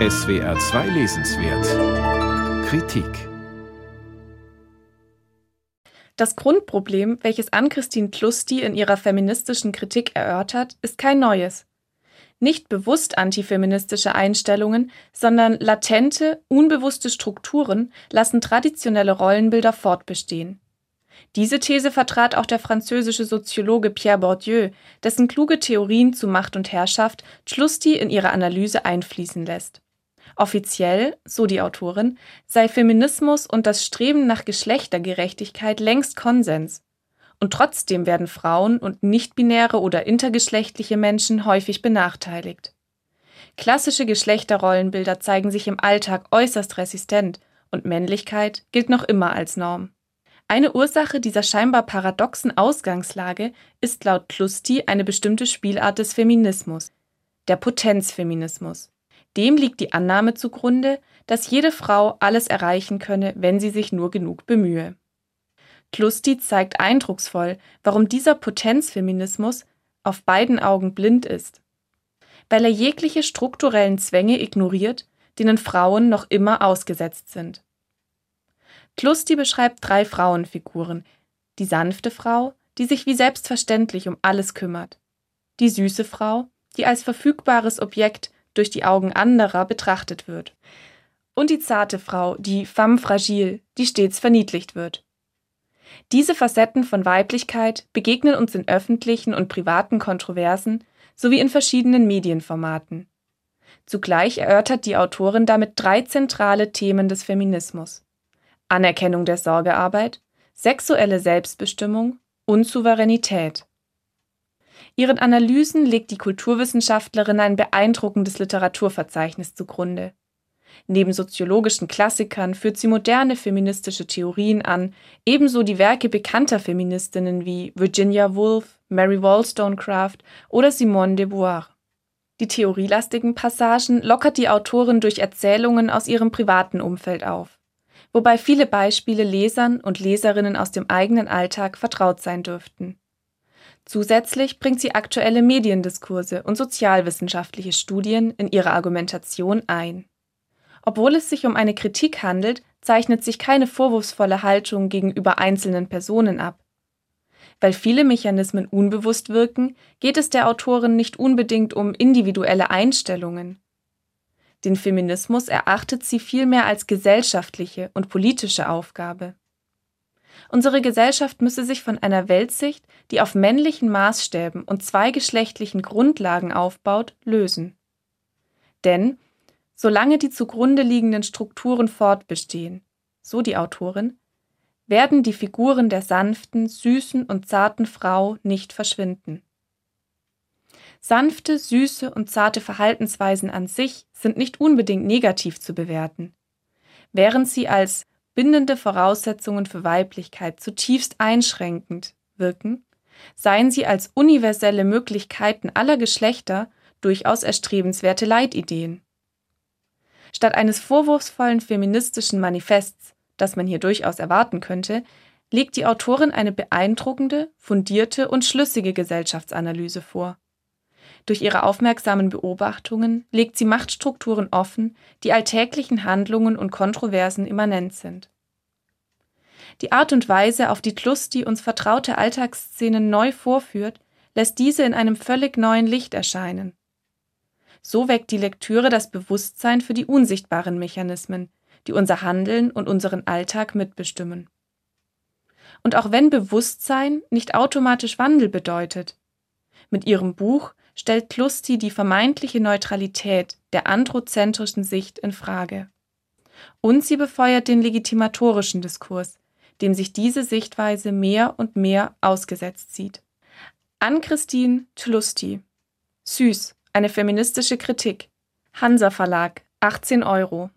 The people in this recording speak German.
SWR 2 Lesenswert Kritik Das Grundproblem, welches Ann-Christine Klusti in ihrer feministischen Kritik erörtert, ist kein neues. Nicht bewusst antifeministische Einstellungen, sondern latente, unbewusste Strukturen lassen traditionelle Rollenbilder fortbestehen. Diese These vertrat auch der französische Soziologe Pierre Bourdieu, dessen kluge Theorien zu Macht und Herrschaft Schlusti in ihre Analyse einfließen lässt. Offiziell, so die Autorin, sei Feminismus und das Streben nach Geschlechtergerechtigkeit längst Konsens. Und trotzdem werden Frauen und nichtbinäre oder intergeschlechtliche Menschen häufig benachteiligt. Klassische Geschlechterrollenbilder zeigen sich im Alltag äußerst resistent und Männlichkeit gilt noch immer als Norm. Eine Ursache dieser scheinbar paradoxen Ausgangslage ist laut Klusti eine bestimmte Spielart des Feminismus, der Potenzfeminismus. Dem liegt die Annahme zugrunde, dass jede Frau alles erreichen könne, wenn sie sich nur genug bemühe. Klusti zeigt eindrucksvoll, warum dieser Potenzfeminismus auf beiden Augen blind ist. Weil er jegliche strukturellen Zwänge ignoriert, denen Frauen noch immer ausgesetzt sind. Klusti beschreibt drei Frauenfiguren. Die sanfte Frau, die sich wie selbstverständlich um alles kümmert. Die süße Frau, die als verfügbares Objekt durch die Augen anderer betrachtet wird. Und die zarte Frau, die femme fragile, die stets verniedlicht wird. Diese Facetten von Weiblichkeit begegnen uns in öffentlichen und privaten Kontroversen sowie in verschiedenen Medienformaten. Zugleich erörtert die Autorin damit drei zentrale Themen des Feminismus. Anerkennung der Sorgearbeit, sexuelle Selbstbestimmung und Souveränität. Ihren Analysen legt die Kulturwissenschaftlerin ein beeindruckendes Literaturverzeichnis zugrunde. Neben soziologischen Klassikern führt sie moderne feministische Theorien an, ebenso die Werke bekannter Feministinnen wie Virginia Woolf, Mary Wollstonecraft oder Simone de Beauvoir. Die theorielastigen Passagen lockert die Autorin durch Erzählungen aus ihrem privaten Umfeld auf, wobei viele Beispiele Lesern und Leserinnen aus dem eigenen Alltag vertraut sein dürften. Zusätzlich bringt sie aktuelle Mediendiskurse und sozialwissenschaftliche Studien in ihre Argumentation ein. Obwohl es sich um eine Kritik handelt, zeichnet sich keine vorwurfsvolle Haltung gegenüber einzelnen Personen ab. Weil viele Mechanismen unbewusst wirken, geht es der Autorin nicht unbedingt um individuelle Einstellungen. Den Feminismus erachtet sie vielmehr als gesellschaftliche und politische Aufgabe. Unsere Gesellschaft müsse sich von einer Weltsicht, die auf männlichen Maßstäben und zweigeschlechtlichen Grundlagen aufbaut, lösen. Denn solange die zugrunde liegenden Strukturen fortbestehen, so die Autorin, werden die Figuren der sanften, süßen und zarten Frau nicht verschwinden. Sanfte, süße und zarte Verhaltensweisen an sich sind nicht unbedingt negativ zu bewerten. Während sie als bindende Voraussetzungen für Weiblichkeit zutiefst einschränkend wirken, seien sie als universelle Möglichkeiten aller Geschlechter durchaus erstrebenswerte Leitideen. Statt eines vorwurfsvollen feministischen Manifests, das man hier durchaus erwarten könnte, legt die Autorin eine beeindruckende, fundierte und schlüssige Gesellschaftsanalyse vor. Durch ihre aufmerksamen Beobachtungen legt sie Machtstrukturen offen, die alltäglichen Handlungen und Kontroversen immanent sind. Die Art und Weise, auf die Tlusti uns vertraute Alltagsszenen neu vorführt, lässt diese in einem völlig neuen Licht erscheinen. So weckt die Lektüre das Bewusstsein für die unsichtbaren Mechanismen, die unser Handeln und unseren Alltag mitbestimmen. Und auch wenn Bewusstsein nicht automatisch Wandel bedeutet, mit ihrem Buch stellt Klusti die vermeintliche Neutralität der androzentrischen Sicht in Frage. Und sie befeuert den legitimatorischen Diskurs, dem sich diese Sichtweise mehr und mehr ausgesetzt sieht. Ann-Christine Tlusti. Süß, eine feministische Kritik. Hansa Verlag, 18 Euro.